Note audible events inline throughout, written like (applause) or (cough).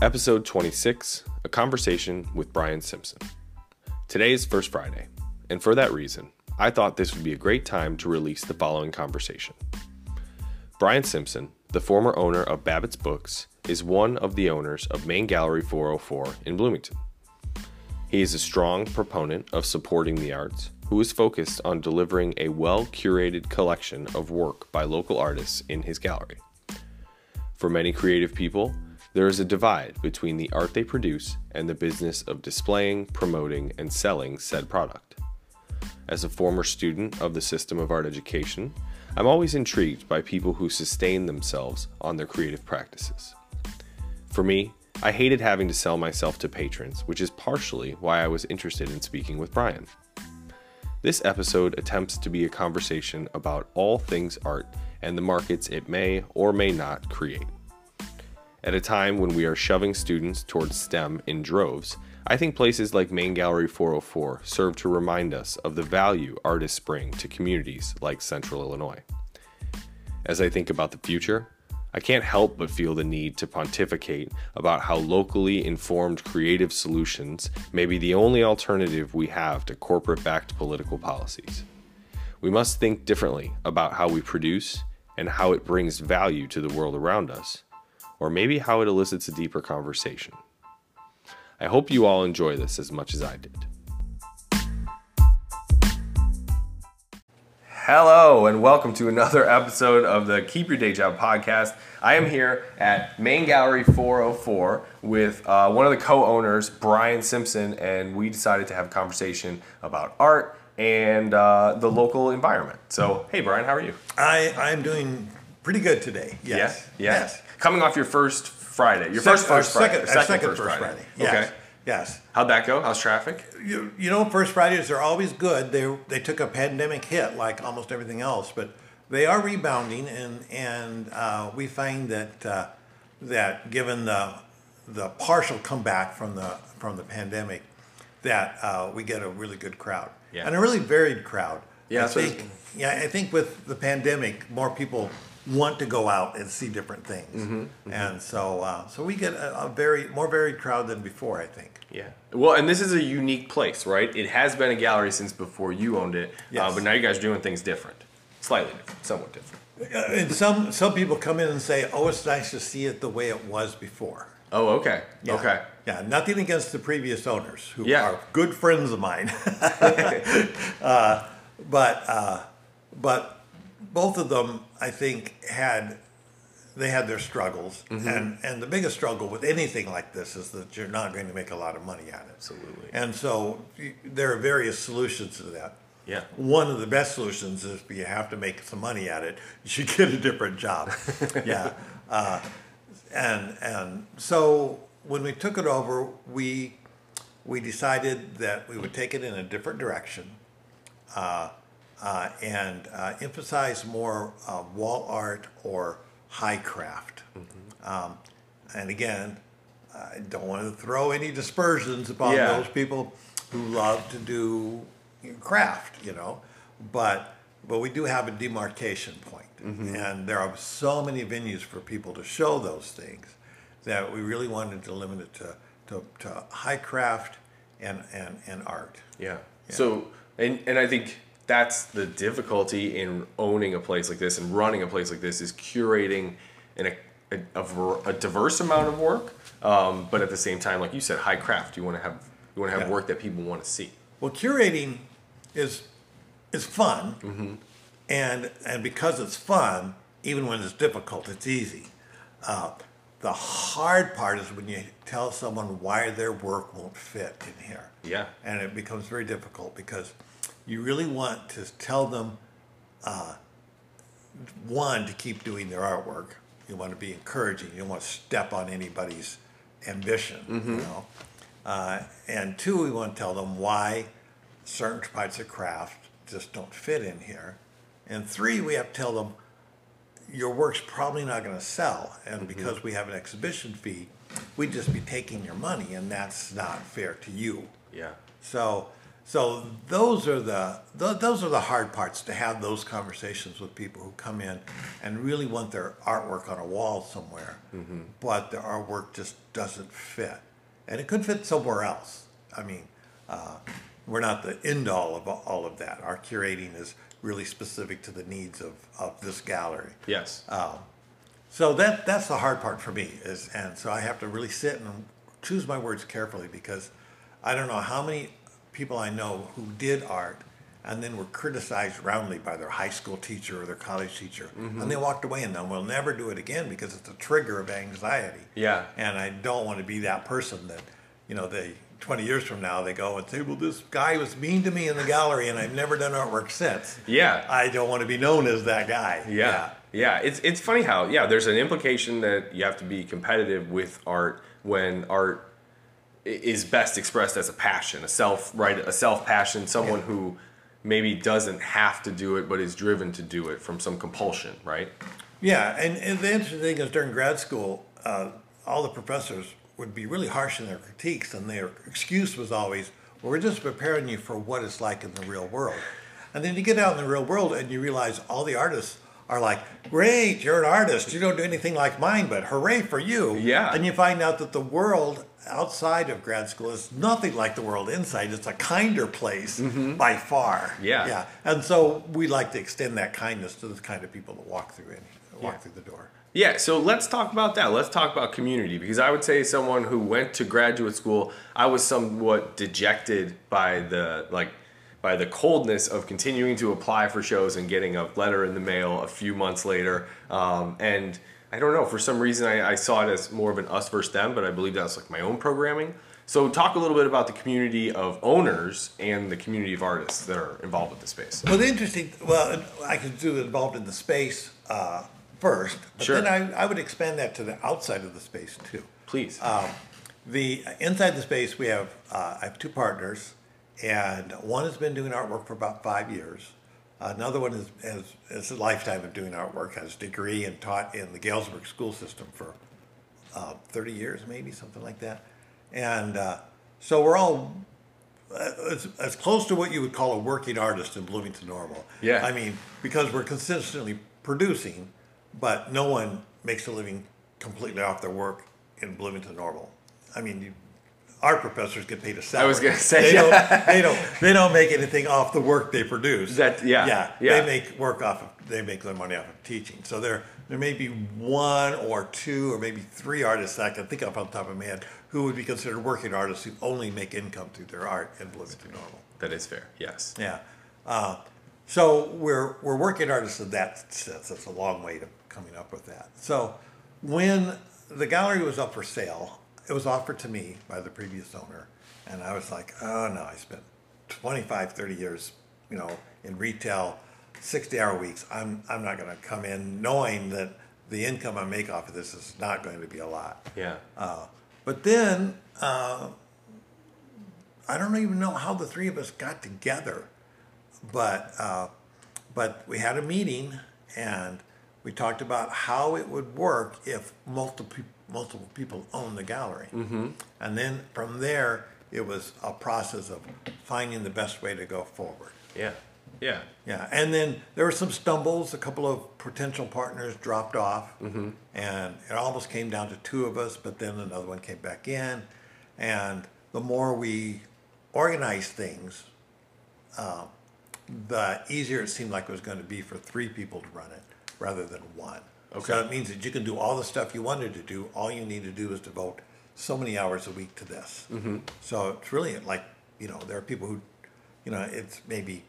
Episode 26 A Conversation with Brian Simpson. Today is First Friday, and for that reason, I thought this would be a great time to release the following conversation. Brian Simpson, the former owner of Babbitt's Books, is one of the owners of Main Gallery 404 in Bloomington. He is a strong proponent of supporting the arts, who is focused on delivering a well curated collection of work by local artists in his gallery. For many creative people, there is a divide between the art they produce and the business of displaying, promoting, and selling said product. As a former student of the system of art education, I'm always intrigued by people who sustain themselves on their creative practices. For me, I hated having to sell myself to patrons, which is partially why I was interested in speaking with Brian. This episode attempts to be a conversation about all things art and the markets it may or may not create. At a time when we are shoving students towards STEM in droves, I think places like Main Gallery 404 serve to remind us of the value artists bring to communities like Central Illinois. As I think about the future, I can't help but feel the need to pontificate about how locally informed creative solutions may be the only alternative we have to corporate backed political policies. We must think differently about how we produce and how it brings value to the world around us or maybe how it elicits a deeper conversation. I hope you all enjoy this as much as I did. Hello, and welcome to another (laughs) episode of the Keep Your Day Job podcast. I am here at Main Gallery 404 with uh, one of the co owners, Brian Simpson, and we decided to have a conversation about art and uh, the local environment. So, hey, Brian, how are you? I, I'm doing pretty good today. Yes. Yeah? yeah. Yes. Coming off your first Friday, your first first Friday, second, or our second first first Friday. Yes. Okay. Yes. How'd that go? How's traffic? You, you know, first Fridays are always good. They they took a pandemic hit like almost everything else, but they are rebounding, and and uh, we find that uh, that given the the partial comeback from the from the pandemic, that uh, we get a really good crowd Yeah. and a really varied crowd. Yeah, I think. Yeah, I think with the pandemic, more people want to go out and see different things, Mm-hmm, and so uh, so we get a, a very more varied crowd than before. I think. Yeah. Well, and this is a unique place, right? It has been a gallery since before you owned it, uh, but now you guys are doing things different, slightly different, somewhat different. Uh, And some some people come in and say, "Oh, it's nice to see it the way it was before." Oh, okay. Yeah. Okay. Yeah, nothing against the previous owners who Yeah. are good friends of mine. (laughs) (laughs) uh, but uh, but both of them, I think, had they had their struggles, Mm-hmm. and and the biggest struggle with anything like this is that you're not going to make a lot of money at it. Absolutely. And so there are various solutions to that. Yeah. One of the best solutions is if you have to make some money at it, you should get a different job. (laughs) yeah. Uh, and and so when we took it over, we we decided that we would take it in a different direction uh, uh, and uh, emphasize more uh, wall art or high craft. Um, and again, I don't want to throw any dispersions upon Yeah. those people who love to do craft, you know, but but we do have a demarcation point. and there are so many venues for people to show those things that we really wanted to limit it to to, to high craft and, and, and art. Yeah. So, and and I think that's the difficulty in owning a place like this and running a place like this is curating an, a, a, a, diverse amount of work, um, but at the same time, like you said, high craft. You want to have you want to have Yeah. work that people want to see. Well, curating is is fun, and and because it's fun, even when it's difficult, it's easy. Uh, the hard part is when you tell someone why their work won't fit in here. Yeah. and it becomes very difficult because you really want to tell them uh, one to keep doing their artwork. You want to be encouraging. You don't want to step on anybody's ambition. You know, uh, and two, we want to tell them why certain parts of craft just don't fit in here. And three, we have to tell them your work's probably not going to sell, and because we have an exhibition fee, we'd just be taking your money, and that's not fair to you. Yeah. So, so those are the th- those are the hard parts to have those conversations with people who come in and really want their artwork on a wall somewhere, but their artwork just doesn't fit, and it could fit somewhere else. I mean, uh, we're not the end all of all of that. Our curating is really specific to the needs of, of this gallery. Yes. So that that's the hard part for me is, and so I have to really sit and choose my words carefully because I don't know how many people I know who did art and then were criticized roundly by their high school teacher or their college teacher, mm-hmm. and they walked away and then will never do it again because it's a trigger of anxiety. Yeah. And I don't want to be that person that, you know, they. 20 years from now, they go and say, Well, this guy was mean to me in the gallery, and I've never done artwork since. Yeah. I don't want to be known as that guy. Yeah. Yeah. It's it's funny how yeah, there's an implication that you have to be competitive with art when art is best expressed as a passion, a self right a self passion, someone Yeah. who maybe doesn't have to do it but is driven to do it from some compulsion, right? Yeah, and, and the interesting thing is during grad school, uh, all the professors would be really harsh in their critiques, and their excuse was always, well, we're just preparing you for what it's like in the real world. And then you get out in the real world and you realize all the artists are like, great, you're an artist. You don't do anything like mine, but hooray for you. Yeah. And you find out that the world outside of grad school is nothing like the world inside. It's a kinder place by far. Yeah. Yeah. And so we like to extend that kindness to the kind of people that walk through in, walk Yeah. through the door. Yeah, so let's talk about that. Let's talk about community because I would say someone who went to graduate school, I was somewhat dejected by the like by the coldness of continuing to apply for shows and getting a letter in the mail a few months later. Um, and I don't know, for some reason I, I saw it as more of an us versus them, but I believe that's like my own programming. So talk a little bit about the community of owners and the community of artists that are involved with the space. Well, the interesting, well, I could do involved in the space uh, first, but Sure. then I, I would expand that to the outside of the space too. Please. The inside the space, we have uh, I have two partners, and one has been doing artwork for about five years. Another one is has, has a lifetime of doing artwork, has a degree and taught in the Galesburg school system for uh, 30 years, maybe something like that. And uh, so we're all uh, as, as close to what you would call a working artist in Bloomington Normal. Yeah. I mean, because we're consistently producing, but no one makes a living completely off their work in Bloomington Normal. I mean, you, art professors get paid a salary. I was gonna say, they yeah. don't, they don't they don't make anything off the work they produce. That- yeah, yeah, yeah. They make work off of they make their money off of teaching. So there there may be one or two or maybe three artists that I can think of on top of my head who would be considered working artists who only make income through their art in Bloomington Normal. that is fair, yes. Yeah. Uh, so we're we're working artists in that sense. That's a long way to coming up with that. So when the gallery was up for sale, it was offered to me by the previous owner, and I was like, oh no, I spent 25, 30 years, you know, in retail, 60 hour weeks. I'm I'm not going to come in knowing that the income I make off of this is not going to be a lot. Yeah. Uh, but then uh, I don't even know how the three of us got together, but uh, but we had a meeting and we talked about how it would work if multiple multiple people own the gallery, mm-hmm. and then from there it was a process of finding the best way to go forward. Yeah. Yeah. Yeah, and then there were some stumbles. A couple of potential partners dropped off, and it almost came down to two of us. But then another one came back in, and the more we organized things, uh, the easier it seemed like it was going to be for three people to run it rather than one. So it means that you can do all the stuff you wanted to do. All you need to do is devote so many hours a week to this. So it's really like, you know, there are people who, you know, it's maybe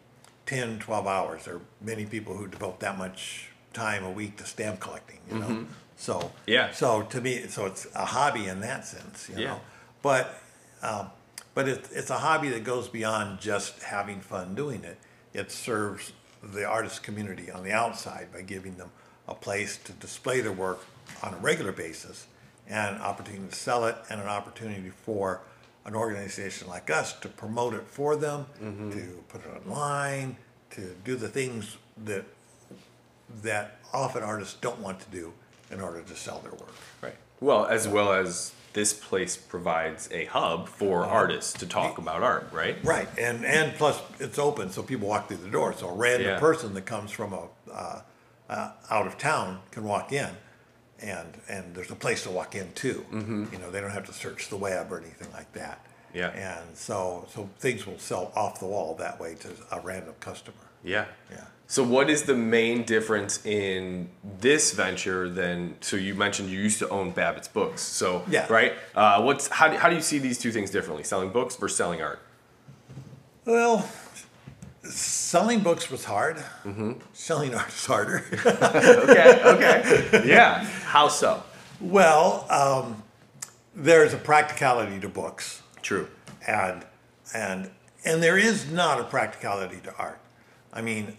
10, 12 hours. There are many people who devote that much time a week to stamp collecting, you know. So Yeah. So to me, so it's a hobby in that sense, you Yeah. know. But um, but it, it's a hobby that goes beyond just having fun doing it. It serves the artist community on the outside by giving them a place to display their work on a regular basis and an opportunity to sell it and an opportunity for an organization like us to promote it for them, to put it online, to do the things that that often artists don't want to do in order to sell their work. Right. Well, as well as this place provides a hub for artists to talk about art, right? Right, and, and plus it's open, so people walk through the door. So a random Yeah. person that comes from a, uh, uh, out of town can walk in, and and there's a place to walk in too. You know, they don't have to search the web or anything like that. Yeah. And so so things will sell off the wall that way to a random customer. Yeah. Yeah. So, what is the main difference in this venture than? So, you mentioned you used to own Babbitt's Books. So, Yeah. right? Uh, what's how do, how do you see these two things differently? Selling books versus selling art? Well, selling books was hard. Mm-hmm. Selling art is harder. (laughs) (laughs) Okay. Okay. yeah. How so? well, um, there's a practicality to books. True. and and and there is not a practicality to art. I mean,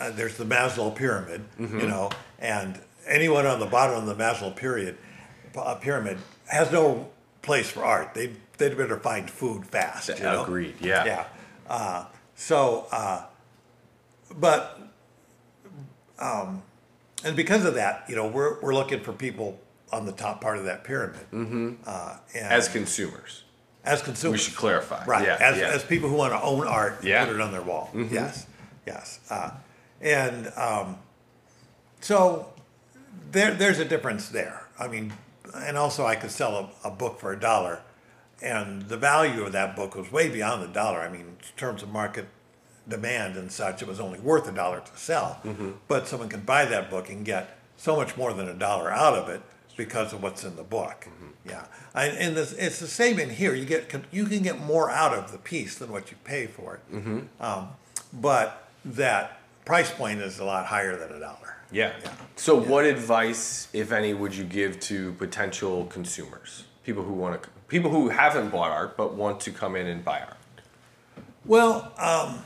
uh, there's the Maslow pyramid, you know, and anyone on the bottom of the Maslow period uh, pyramid has no place for art. They they'd better find food fast. You know? Agreed. Yeah. Yeah. Uh, so, uh, but, um, and because of that, you know, we're we're looking for people on the top part of that pyramid. Mm-hmm. Uh, and As consumers, as consumers. we should clarify. Right. Yeah. as, yeah. as people who want to own art, Yeah. Mm-hmm. put it on their wall. Yes. Yes. Uh, and um, so there, there's a difference there. I mean, and also I could sell a, a book for a dollar, and the value of that book was way beyond the dollar. I mean, in terms of market demand and such, it was only worth a dollar to sell. Mm-hmm. But someone can buy that book and get so much more than a dollar out of it because of what's in the book. Mm-hmm. Yeah, I, and this, it's the same in here. You get you can get more out of the piece than what you pay for it. Mm-hmm. Um, but that price point is a lot higher than a dollar. Yeah. Yeah. So, what advice, if any, would you give to potential consumers, people who want to, people who haven't bought art but want to come in and buy art? Well, um,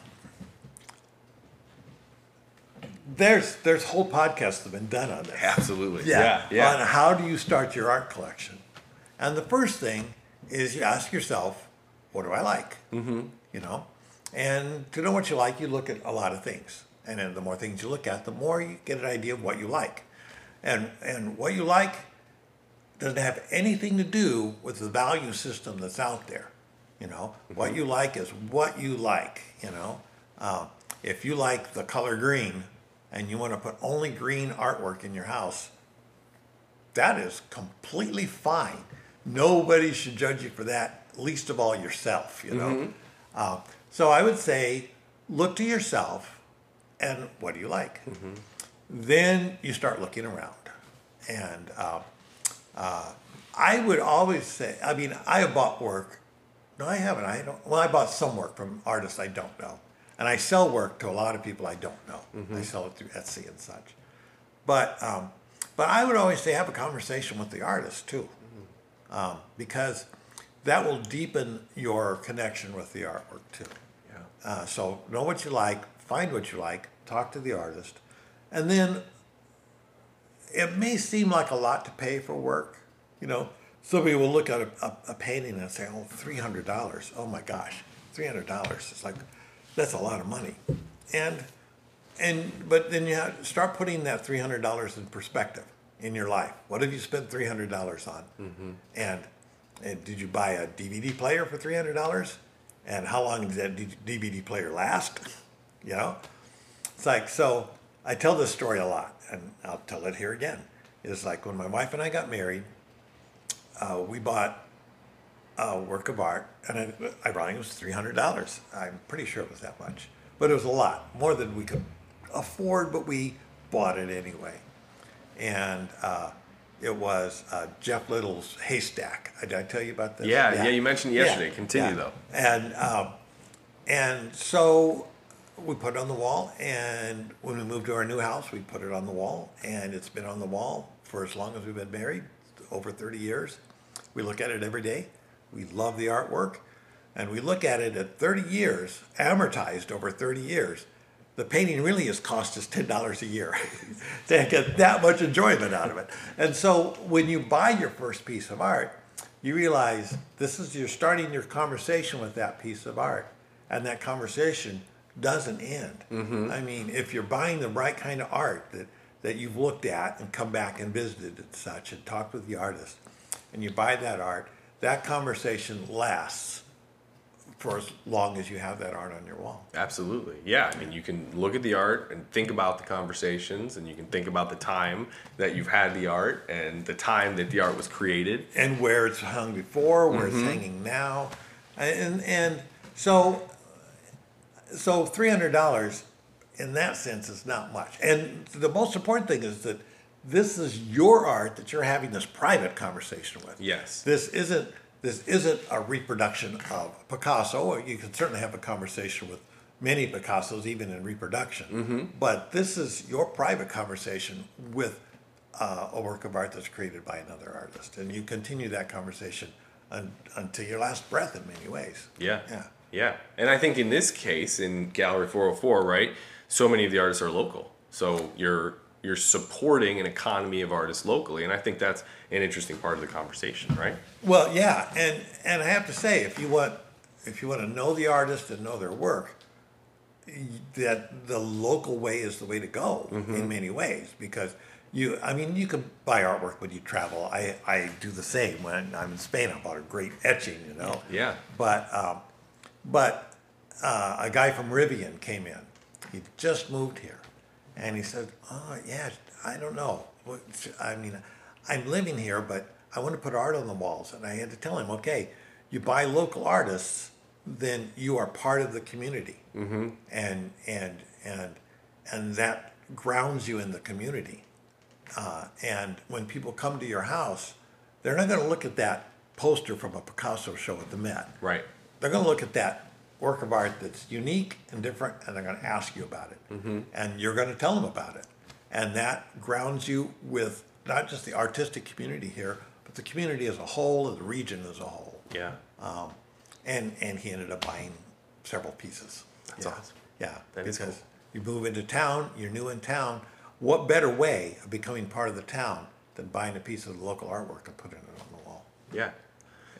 there's there's whole podcasts that have been done on this. Absolutely. Yeah, Yeah. On how do you start your art collection? And the first thing is you ask yourself, what do I like? Mm-hmm. You know, and to know what you like, you look at a lot of things, and then the more things you look at, the more you get an idea of what you like, and and what you like doesn't have anything to do with the value system that's out there. You know, what you like is what you like. You know, uh, if you like the color green and you want to put only green artwork in your house, that is completely fine. Nobody should judge you for that, least of all yourself. You know, uh, so I would say, look to yourself, and what do you like? Then you start looking around, and. Uh, I would always say, I mean, I have bought work. No, I haven't. I don't. Well, I bought some work from artists I don't know, and I sell work to a lot of people I don't know. I sell it through Etsy and such. But um, but I would always say have a conversation with the artist too, um, because that will deepen your connection with the artwork too. Yeah. Uh, so know what you like, find what you like, talk to the artist, and then it may seem like a lot to pay for work. You know, somebody will look at a, a, a painting and say, "Oh, three hundred dollars. Oh my gosh, three hundred dollars. It's like that's a lot of money." And and but then you have start putting that three hundred dollars in perspective in your life. What have you spent three hundred dollars on? Mm-hmm. And and did you buy a DVD player for three hundred dollars? And how long did that DVD player last? (laughs) You know, it's like so. I tell this story a lot, and I'll tell it here again. It's like when my wife and I got married, uh, we bought a work of art, and it, ironically, it was three hundred dollars. I'm pretty sure it was that much, but it was a lot more than we could afford. But we bought it anyway, and uh, it was uh, Jeff Little's haystack. Did I tell you about this? Yeah, yeah, you mentioned it yesterday. Continue, yeah. though. And um, and so we put it on the wall, and when we moved to our new house, we put it on the wall, and it's been on the wall for as long as we've been married, over 30 years. We look at it every day. We love the artwork, and we look at it at 30 years, amortized over 30 years. The painting really has cost us ten dollars a year (laughs) to get that much enjoyment out of it. And so when you buy your first piece of art, you realize this is you're starting your conversation with that piece of art, and that conversation doesn't end. Mm-hmm. I mean, if you're buying the right kind of art that that you've looked at and come back and visited and such and talked with the artist, and you buy that art, that conversation lasts for as long as you have that art on your wall. Absolutely. Yeah. I mean, you can look at the art and think about the conversations, and you can think about the time that you've had the art and the time that the art was created. and where it's hung before, where it's mm-hmm. hanging now, and and so so three hundred dollars in that sense is not much. And the most important thing is that this is your art that you're having this private conversation with. Yes. This isn't this isn't a reproduction of Picasso. You can certainly have a conversation with many Picassos, even in reproduction. But this is your private conversation with uh, a work of art that's created by another artist, and you continue that conversation un, until your last breath. In many ways. Yeah. Yeah. Yeah. And I think in this case, in Gallery 404, right, so many of the artists are local. So you're you're supporting an economy of artists locally, and I think that's an interesting part of the conversation, right? Well, yeah, and and I have to say, if you want if you want to know the artist and know their work, that the local way is the way to go in many ways because you I mean you can buy artwork when you travel. I I do the same when I'm in Spain. I bought a great etching, you know. Yeah. But um, but uh, a guy from Rivian came in. He just moved here, and he said, "Oh yeah, I don't know. I mean, I'm living here, but I want to put art on the walls." And I had to tell him, "Okay, you buy local artists, then you are part of the community, mm-hmm. and and and and that grounds you in the community. Uh, and when people come to your house, they're not going to look at that poster from a Picasso show at the Met." Right. They're going to look at that work of art that's unique and different and they're going to ask you about it Mm-hmm. and you're going to tell them about it and that grounds you with not just the artistic community here but the community as a whole and the region as a whole Yeah. um, and and he ended up buying several pieces That's yeah. awesome. yeah That is because cool. you move into town you're new in town what better way of becoming part of the town than buying a piece of the local artwork and putting it on the wall Yeah.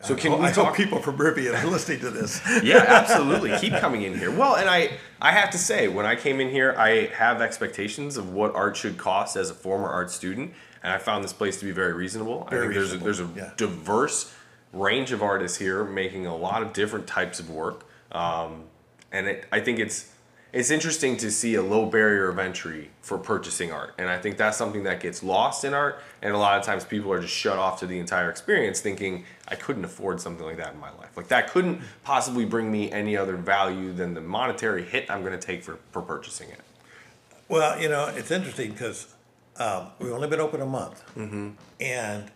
So can I we hope talk? people from Rivian are listening to this (laughs) yeah, absolutely. Keep coming in here. Well, and I, I have to say, when I came in here, I have expectations of what art should cost as a former art student, and I found this place to be very reasonable. Very I think there's a, there's a yeah. diverse range of artists here making a lot of different types of work, um, and it, I think it's it's interesting to see a low barrier of entry for purchasing art, and I think that's something that gets lost in art, and a lot of times people are just shut off to the entire experience, thinking I couldn't afford something like that in my life. Like that couldn't possibly bring me any other value than the monetary hit I'm going to take for for purchasing it. Well, you know, it's interesting because um, we've only been open a month, Mm-hmm. and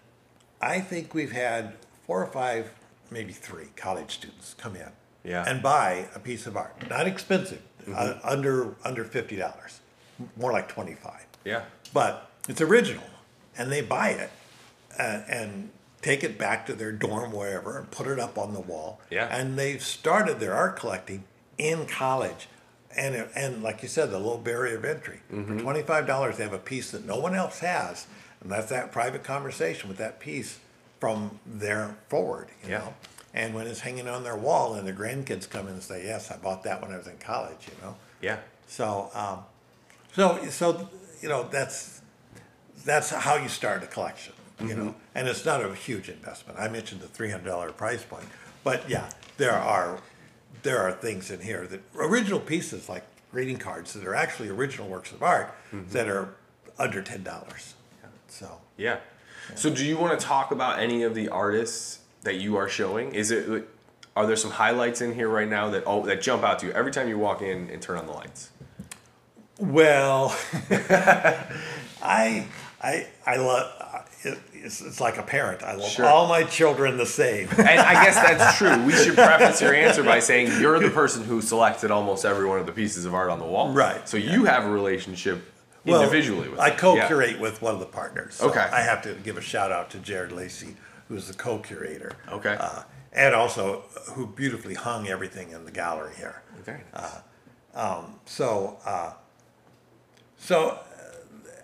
I think we've had four or five, maybe three college students come in Yeah. And buy a piece of art. Not expensive, uh, mm-hmm. under under fifty dollars, more like twenty five. Yeah. But it's original, and they buy it and, and take it back to their dorm wherever and put it up on the wall. Yeah. And they've started their art collecting in college, and it- and like you said, the low barrier of entry. For mm-hmm. twenty five dollars, they have a piece that no one else has, and that's that private conversation with that piece from there forward. You Yeah. know. And when it's hanging on their wall, and their grandkids come in and say, "Yes, I bought that when I was in college," you know. Yeah. So, um, so, so, you know, that's, that's how you start a collection, you know, and it's not a huge investment. I mentioned the three hundred dollar price point, but yeah, there are, there are things in here that, original pieces like greeting cards that are actually original works of art that are under ten dollars. So, Yeah. So do you want to talk about any of the artists that you are showing? Is it are there some highlights in here right now that oh that jump out to you every time you walk in and turn on the lights? well, (laughs) I, I, I love, it, it's, it's like a parent. I love Sure. all my children the same. And I guess that's (laughs) true. We should preface your answer by saying you're the person who selected almost every one of the pieces of art on the wall. Right. So you have a relationship Well, individually with I them. co-curate with one of the partners. so Okay. I have to give a shout out to Jared Lacey, who's the co-curator. Okay. Uh, and also who beautifully hung everything in the gallery here. Very nice. So, uh, so uh,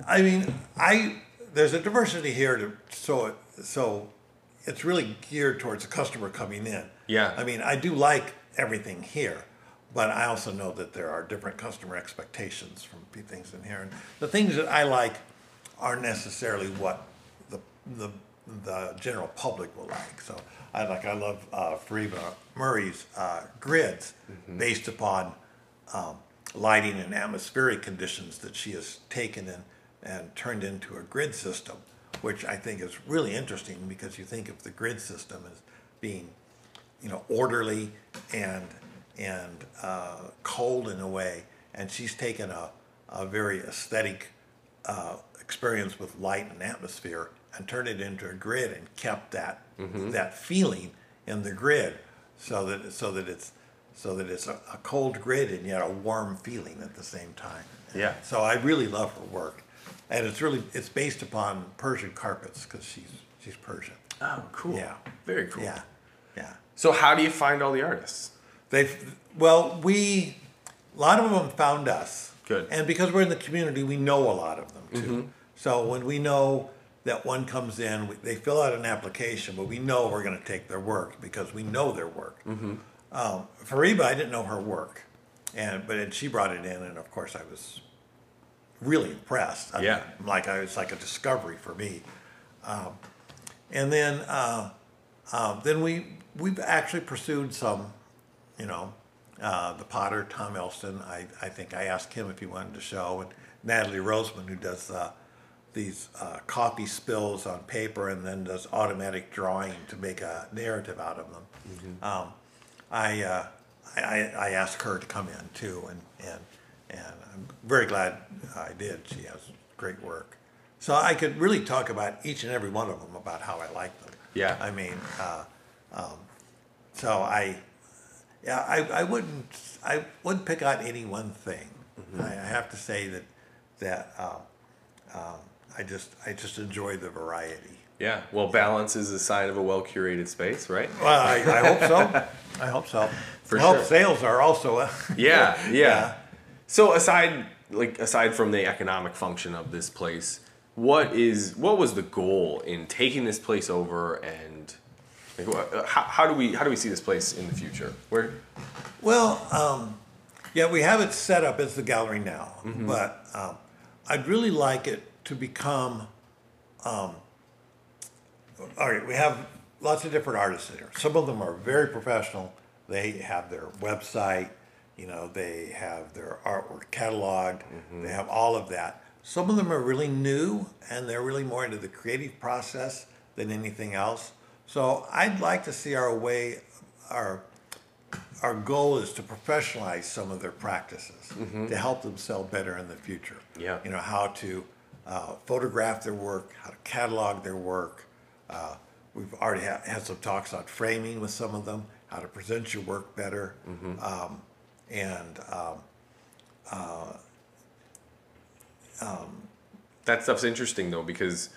I mean, I there's a diversity here to so it, so it's really geared towards the customer coming in. Yeah. I mean, I do like everything here, but I also know that there are different customer expectations from things in here, and the things that I like aren't necessarily what the the the general public will like. So I like I love uh, Farima Murray's uh, grids based upon um, lighting and atmospheric conditions that she has taken and and turned into a grid system, which I think is really interesting because you think of the grid system as being you know, orderly and and uh, cold in a way. And she's taken a, a very aesthetic uh, experience with light and atmosphere and turned it into a grid and kept that that feeling in the grid, so that so that it's so that it's a, a cold grid and yet a warm feeling at the same time. Yeah. So I really love her work, and it's really it's based upon Persian carpets because she's she's Persian. Oh, cool. Yeah. Very cool. Yeah, yeah. So how do you find all the artists? They've well, we a lot of them found us. Good. And because we're in the community, we know a lot of them too. So when we know that one comes in, we, they fill out an application, but we know we're going to take their work because we know their work. Um, Fariba, I didn't know her work, and but and she brought it in, and of course I was really impressed. I Yeah. mean, like I was like a discovery for me. Um, and then uh, uh, then we we've actually pursued some, you know, uh, the Potter Tom Elston. I I think I asked him if he wanted to show, and Natalie Roseman who does uh, these uh, coffee spills on paper and then does automatic drawing to make a narrative out of them. Um, I, uh, I I I asked her to come in too, and and and I'm very glad I did. She has great work. So I could really talk about each and every one of them about how I like them. Yeah. I mean, uh, um, so I, yeah, I, I wouldn't I wouldn't pick out any one thing. I, I have to say that that um, um, I just I just enjoy the variety. Yeah. Well, balance is a sign of a well curated space, right? Well, I, I hope so. I hope so. (laughs) For hope sure. sales are also. A, (laughs) Yeah, yeah. Yeah. So aside like aside from the economic function of this place, what is what was the goal in taking this place over and like, how, how do we how do we see this place in the future? Where Well, um, yeah, we have it set up as the gallery now, but um, I'd really like it to become. Um, all right, we have lots of different artists here. Some of them are very professional. They have their website, you know, they have their artwork cataloged, they have all of that. Some of them are really new and they're really more into the creative process than anything else. So I'd like to see our way, our our goal is to professionalize some of their practices to help them sell better in the future. Yeah. You know, how to uh, photograph their work, how to catalog their work. Uh, we've already ha- had some talks on framing with some of them, how to present your work better. Um, and um, that stuff's interesting though because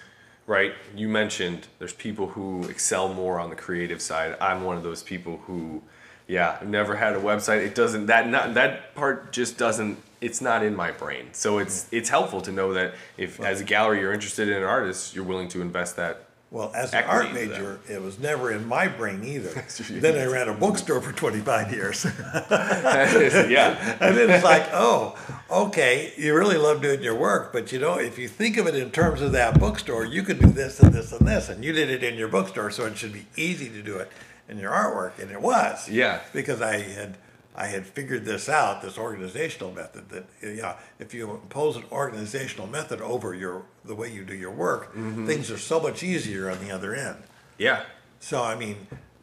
right? You mentioned there's people who excel more on the creative side. I'm one of those people who yeah i've never had a website. It doesn't that not that part just doesn't it's not in my brain. So it's it's helpful to know that if as a gallery you're interested in an artist you're willing to invest that Well, as an art major, it was never in my brain either. (laughs) then I ran a bookstore for 25 years. (laughs) (laughs) yeah and then it's like, oh, okay, you really love doing your work, but you know, if you think of it in terms of that bookstore, you could do this and this and this, and you did it in your bookstore, so it should be easy to do it in your artwork, and it was. Yeah. Because I had I had figured this out, this organizational method that yeah, if you impose an organizational method over your the way you do your work, things are so much easier on the other end. yeah So I mean,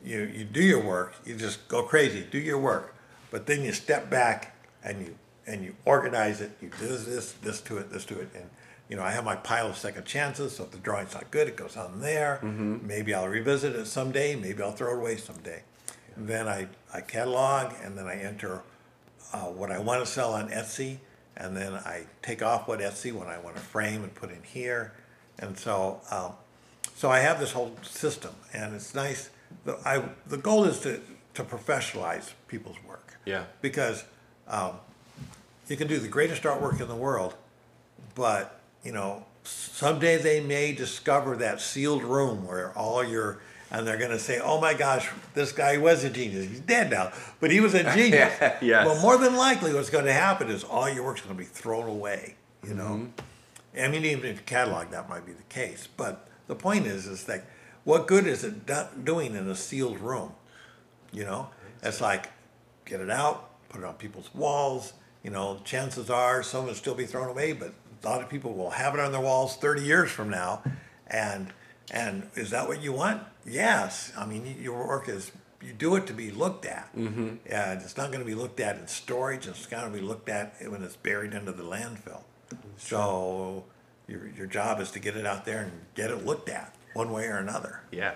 you you do your work, you just go crazy, do your work, but then you step back and you and you organize it. You do this, this, this to it, this to it, and you know I have my pile of second chances. So if the drawing's not good, it goes on there. Maybe I'll revisit it someday. Maybe I'll throw it away someday. Then I I catalog and then I enter uh, what I want to sell on Etsy, and then I take off what Etsy when I want to frame and put in here, and so um, so I have this whole system, and it's nice. The, I, the goal is to, to professionalize people's work. Yeah. Because um, you can do the greatest artwork in the world, but you know someday they may discover that sealed room where all your and they're going to say, "Oh my gosh, this guy was a genius. He's dead now, but he was a (laughs) genius." (laughs) Yes. Well, more than likely, what's going to happen is all your work's going to be thrown away. You know. Mm-hmm. I mean, even if you catalog, that might be the case. But the point is, is that what good is it do- doing in a sealed room? You know, it's like get it out, put it on people's walls. You know, chances are some will still be thrown away, but a lot of people will have it on their walls 30 years from now. And and is that what you want? Yes. I mean, your work is you do it to be looked at. Mm-hmm. And it's not going to be looked at in storage. It's going to be looked at when it's buried under the landfill. So your your job is to get it out there and get it looked at one way or another. Yeah.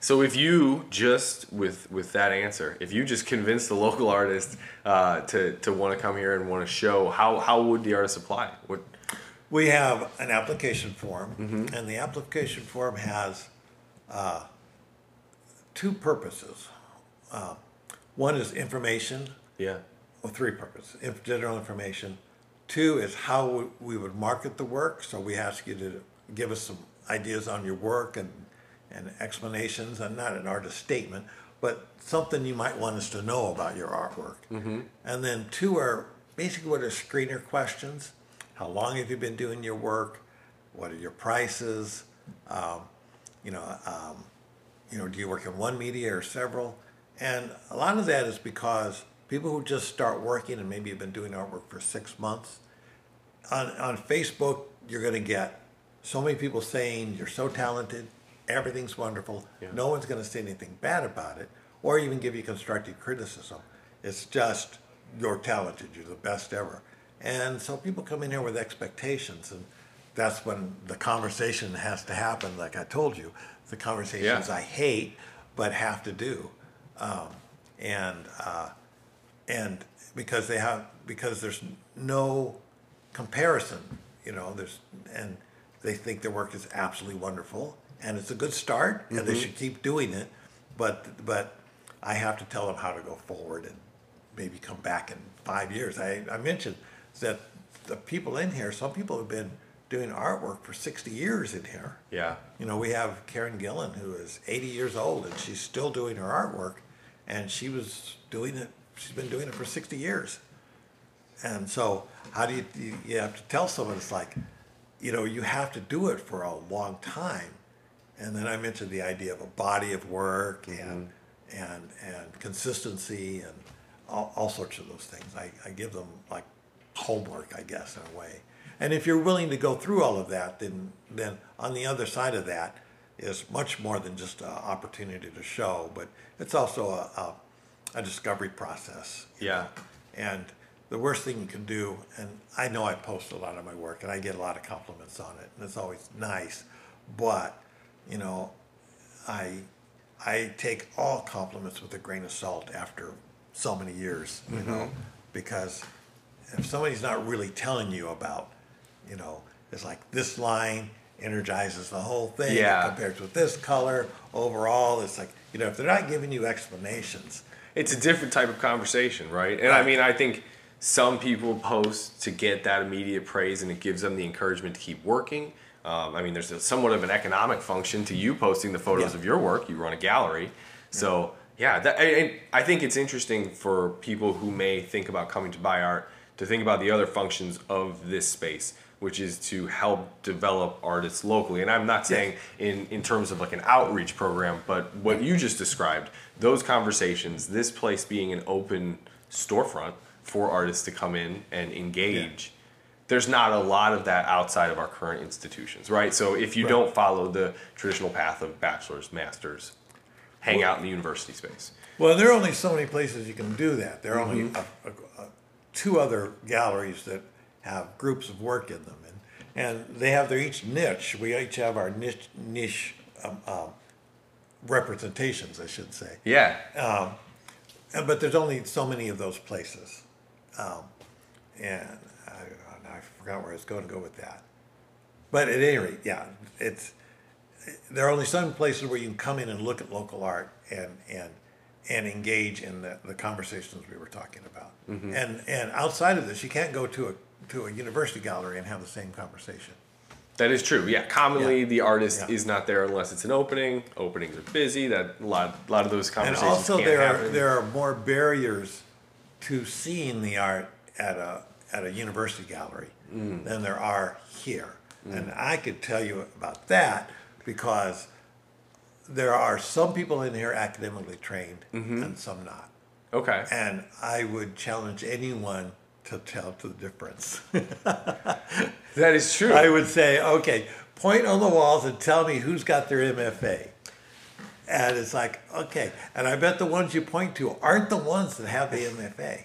So if you just with with that answer, if you just convince the local artist uh, to to want to come here and want to show, how how would the artist apply? What We have an application form, and the application form has uh, two purposes. Uh, one is information, yeah. well, three purposes. Inf- general information. Two is how we- we would market the work. So we ask you to give us some ideas on your work and, and explanations, and not an artist statement, but something you might want us to know about your artwork. And then two are basically what are screener questions. How long have you been doing your work? What are your prices? Um, you know, um, you know, do you work in one media or several? And a lot of that is because people who just start working and maybe have been doing artwork for six months, on, on Facebook, you're going to get so many people saying you're so talented, everything's wonderful. Yeah. No one's going to say anything bad about it or even give you constructive criticism. It's just you're talented, you're the best ever. And so people come in here with expectations, and that's when the conversation has to happen. Like I told you, the conversations Yeah. I hate but have to do, um, and uh, and because they have because there's no comparison, you know. There's and they think their work is absolutely wonderful, and it's a good start, and they should keep doing it. But but I have to tell them how to go forward and maybe come back in five years. I, I mentioned that the people in here, some people have been doing artwork for 60 years in here. Yeah. You know, we have Karen Gillen, who is 80 years old, and she's still doing her artwork, and she was doing it. She's been doing it for 60 years. And so, how do you you, you have to tell someone it's like, you know, you have to do it for a long time. And then I mentioned the idea of a body of work and mm-hmm. and and consistency and all, all sorts of those things. I, I give them like homework, I guess, in a way. And if you're willing to go through all of that, then then on the other side of that is much more than just an opportunity to show, but it's also a, a, a discovery process. Yeah. know. And the worst thing you can do, and I know I post a lot of my work and I get a lot of compliments on it, and it's always nice, but you know, I I take all compliments with a grain of salt after so many years, you know, mm-hmm. because if somebody's not really telling you about, you know, it's like this line energizes the whole thing Yeah. compared with this color overall. It's like, you know, if they're not giving you explanations, it's a different type of conversation, right? And I mean, I think some people post to get that immediate praise, and it gives them the encouragement to keep working. Um, I mean, there's a, somewhat of an economic function to you posting the photos Yeah. of your work. You run a gallery, so yeah. That, and I think it's interesting for people who may think about coming to buy art to think about the other functions of this space, which is to help develop artists locally. And I'm not saying in, in terms of like an outreach program, but what you just described, those conversations, this place being an open storefront for artists to come in and engage. There's not a lot of that outside of our current institutions, right? So if you Right. don't follow the traditional path of bachelor's, master's, hang out in the university space. Well, there are only so many places you can do that. There are only mm-hmm. a, a, a, two other galleries that have groups of work in them, and and they have their each niche. We each have our niche niche um, um, representations, I should say. Yeah. And, but there's only so many of those places, um, and I, I forgot where I was going to go with that. But at any rate, yeah, it's there are only some places where you can come in and look at local art and and and engage in the, the conversations we were talking about. And and outside of this, you can't go to a to a university gallery and have the same conversation. That is true. Yeah, commonly Yeah. the artist Yeah. is not there unless it's an opening. Openings are busy. That a lot, a lot of those conversations. And also, there are there are more barriers to seeing the art at a at a university gallery Mm. than there are here. And I could tell you about that because there are some people in here academically trained Mm-hmm. and some not. Okay. And I would challenge anyone to tell the difference. (laughs) That is true. I would say, okay, point on the walls and tell me who's got their MFA. And it's like, okay. And I bet the ones you point to aren't the ones that have the MFA.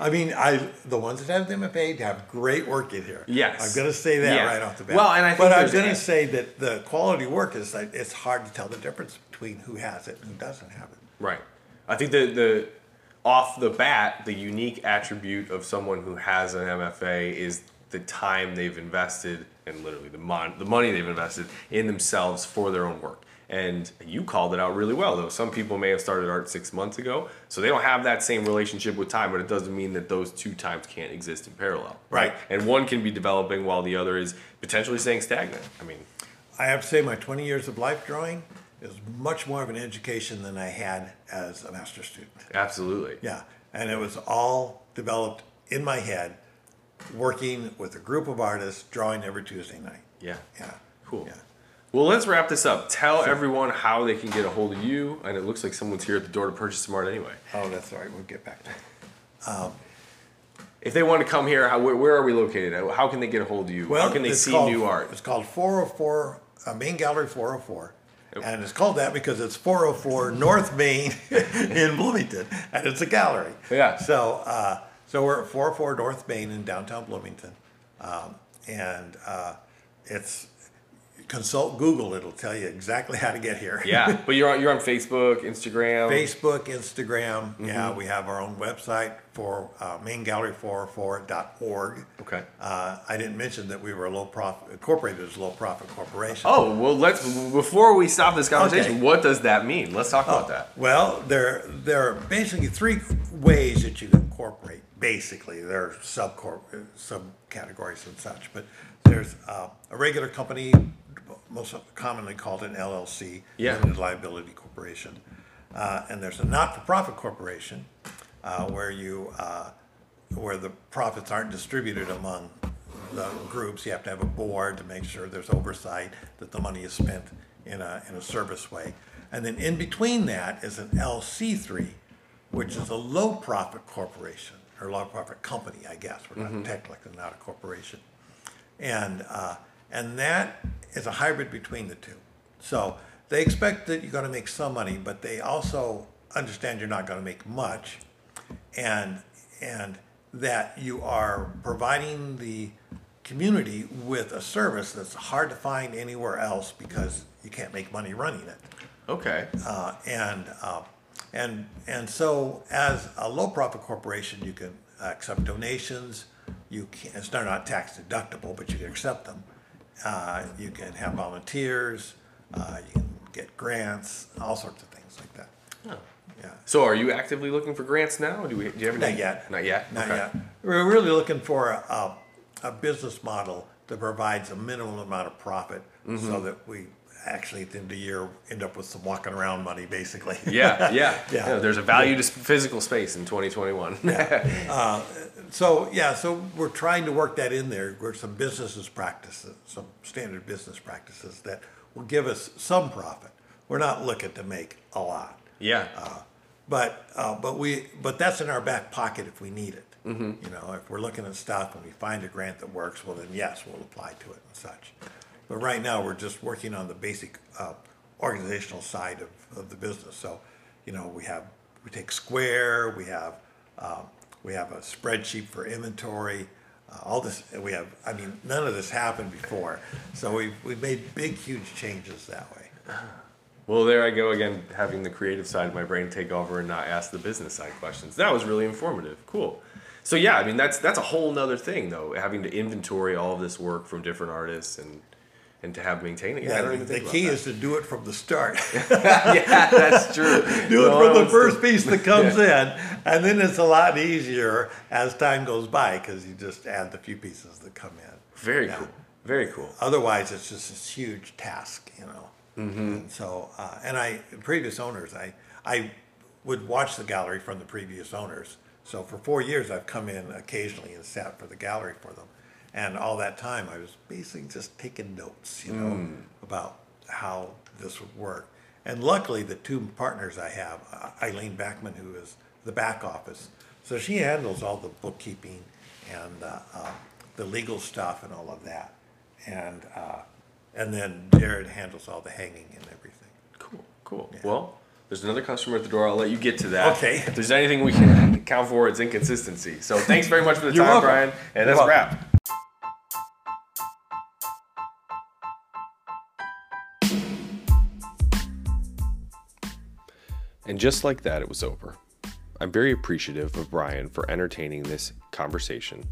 I mean, I the ones that have the MFA have great work in here. Yes. I'm going to say that Yeah. right off the bat. Well, and I think but I'm going to say that the quality work is like it's hard to tell the difference between who has it and who doesn't have it. Right. I think the the off the bat, the unique attribute of someone who has an MFA is the time they've invested and literally the mon- the money they've invested in themselves for their own work. And you called it out really well, though. Some people may have started art six months ago, so they don't have that same relationship with time, but it doesn't mean that those two times can't exist in parallel. Right. And one can be developing while the other is potentially staying stagnant. I mean, I have to say, my 20 years of life drawing is much more of an education than I had as a master's student. absolutely. Yeah, and it was all developed in my head, working with a group of artists, drawing every Tuesday night. Yeah. Yeah, Cool. Yeah. Well, let's wrap this up. Tell everyone how they can get a hold of you, and it looks like someone's here at the door to purchase some art anyway. Oh, that's all right. We'll get back to it. If they want to come here, how, where, where are we located? How can they get a hold of you? Well, how can they see called- new art? It's called 404 uh, Main Gallery 404. And it's called that because it's 404 North Main (laughs) in Bloomington, and it's a gallery. Yeah. So, uh, so we're at 404 North Main in downtown Bloomington, um, and uh, it's consult Google; it'll tell you exactly how to get here. Yeah, (laughs) but you're on you're on Facebook, Instagram. Facebook, Instagram. Mm-hmm. Yeah, we have our own website for uh, maingallery404.org. Okay. Uh, I didn't mention that we were a low profit, incorporated as a low profit corporation. Oh well, let's before we stop this conversation. Okay. What does that mean? Let's talk about that. Well, there there are basically three ways that you can incorporate. Basically, there are subcorp subcategories and such, but there's uh, a regular company, most commonly called an LLC, Yeah. limited liability corporation, uh, and there's a not-for-profit corporation uh, where you uh, where the profits aren't distributed among the groups. You have to have a board to make sure there's oversight that the money is spent in a, in a service way. And then in between that is an LC3, which is a low profit corporation or low profit company, I guess. We're not technically not a corporation. And, uh, and that is a hybrid between the two. So they expect that you're going to make some money, but they also understand you're not going to make much and and that you are providing the community with a service that's hard to find anywhere else because you can't make money running it. Okay. Uh, and uh, and and so as a low profit corporation, you can accept donations. You can it's not not tax deductible, but you can accept them. Uh, you can have volunteers. Uh, you can get grants, all sorts of things like that. Oh. Yeah. So, are you actively looking for grants now? Do we? Do you have any? Not yet. Not yet. Not Okay. yet. We're really looking for a, a, a business model that provides a minimum amount of profit Mm-hmm. so that we actually at the end of the year end up with some walking around money basically. (laughs) Yeah, yeah, (laughs) Yeah. yeah. There's a value to physical space in 2021. (laughs) Uh, so, yeah, so we're trying to work that in there where some businesses practices, some standard business practices that will give us some profit. We're not looking to make a lot. yeah. Uh, but uh, but we but that's in our back pocket if we need it. Mm-hmm. You know, if we're looking at stuff and we find a grant that works, well then yes, we'll apply to it and such. But right now we're just working on the basic uh, organizational side of, of the business. So, you know, we have we take Square, we have um, we have a spreadsheet for inventory. Uh, all this we have. I mean, none of this happened before, so we've we've made big, huge changes that way. Well, there I go again, having the creative side of my brain take over and not ask the business side questions. That was really informative. Cool. So yeah, I mean that's that's a whole nother thing though, having to inventory all of this work from different artists and and to have maintaining it. I Yeah, don't even the think key is to do it from the start. (laughs) yeah, that's true. (laughs) do it from the to- first piece that comes in, and then it's a lot easier as time goes by because you just add the few pieces that come in. Very Yeah. cool. Very cool. Otherwise, it's just this huge task, you know. Mm-hmm. And so, uh, and I previous owners, I I would watch the gallery from the previous owners. So for four years, I've come in occasionally and sat for the gallery for them, and all that time, I was basically just taking notes, you know, Mm. about how this would work. And luckily, the two partners I have, uh, Eileen Backman, who is the back office, so she handles all the bookkeeping and uh, uh, the legal stuff and all of that. And, uh, and then Jared handles all the hanging and everything. Cool, cool. Well, there's another customer at the door. I'll let you get to that. Okay. If there's anything we can account for, it's inconsistency. So thanks very much for the You're time, welcome. Brian. And You're that's a wrap. And just like that, it was over. I'm very appreciative of Brian for entertaining this conversation,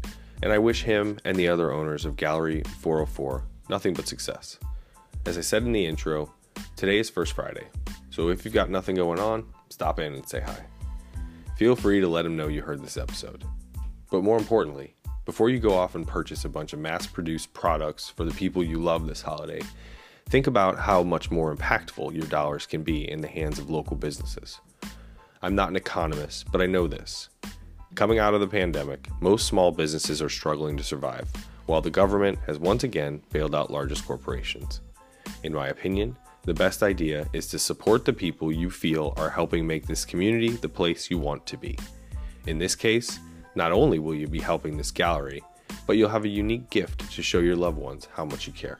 and I wish him and the other owners of Gallery 404 nothing but success. As I said in the intro, today is First Friday, so if you've got nothing going on, stop in and say hi. Feel free to let him know you heard this episode. But more importantly, before you go off and purchase a bunch of mass produced products for the people you love this holiday, think about how much more impactful your dollars can be in the hands of local businesses. I'm not an economist, but I know this. Coming out of the pandemic, most small businesses are struggling to survive, while the government has once again bailed out largest corporations. In my opinion, the best idea is to support the people you feel are helping make this community the place you want to be. In this case, not only will you be helping this gallery, but you'll have a unique gift to show your loved ones how much you care.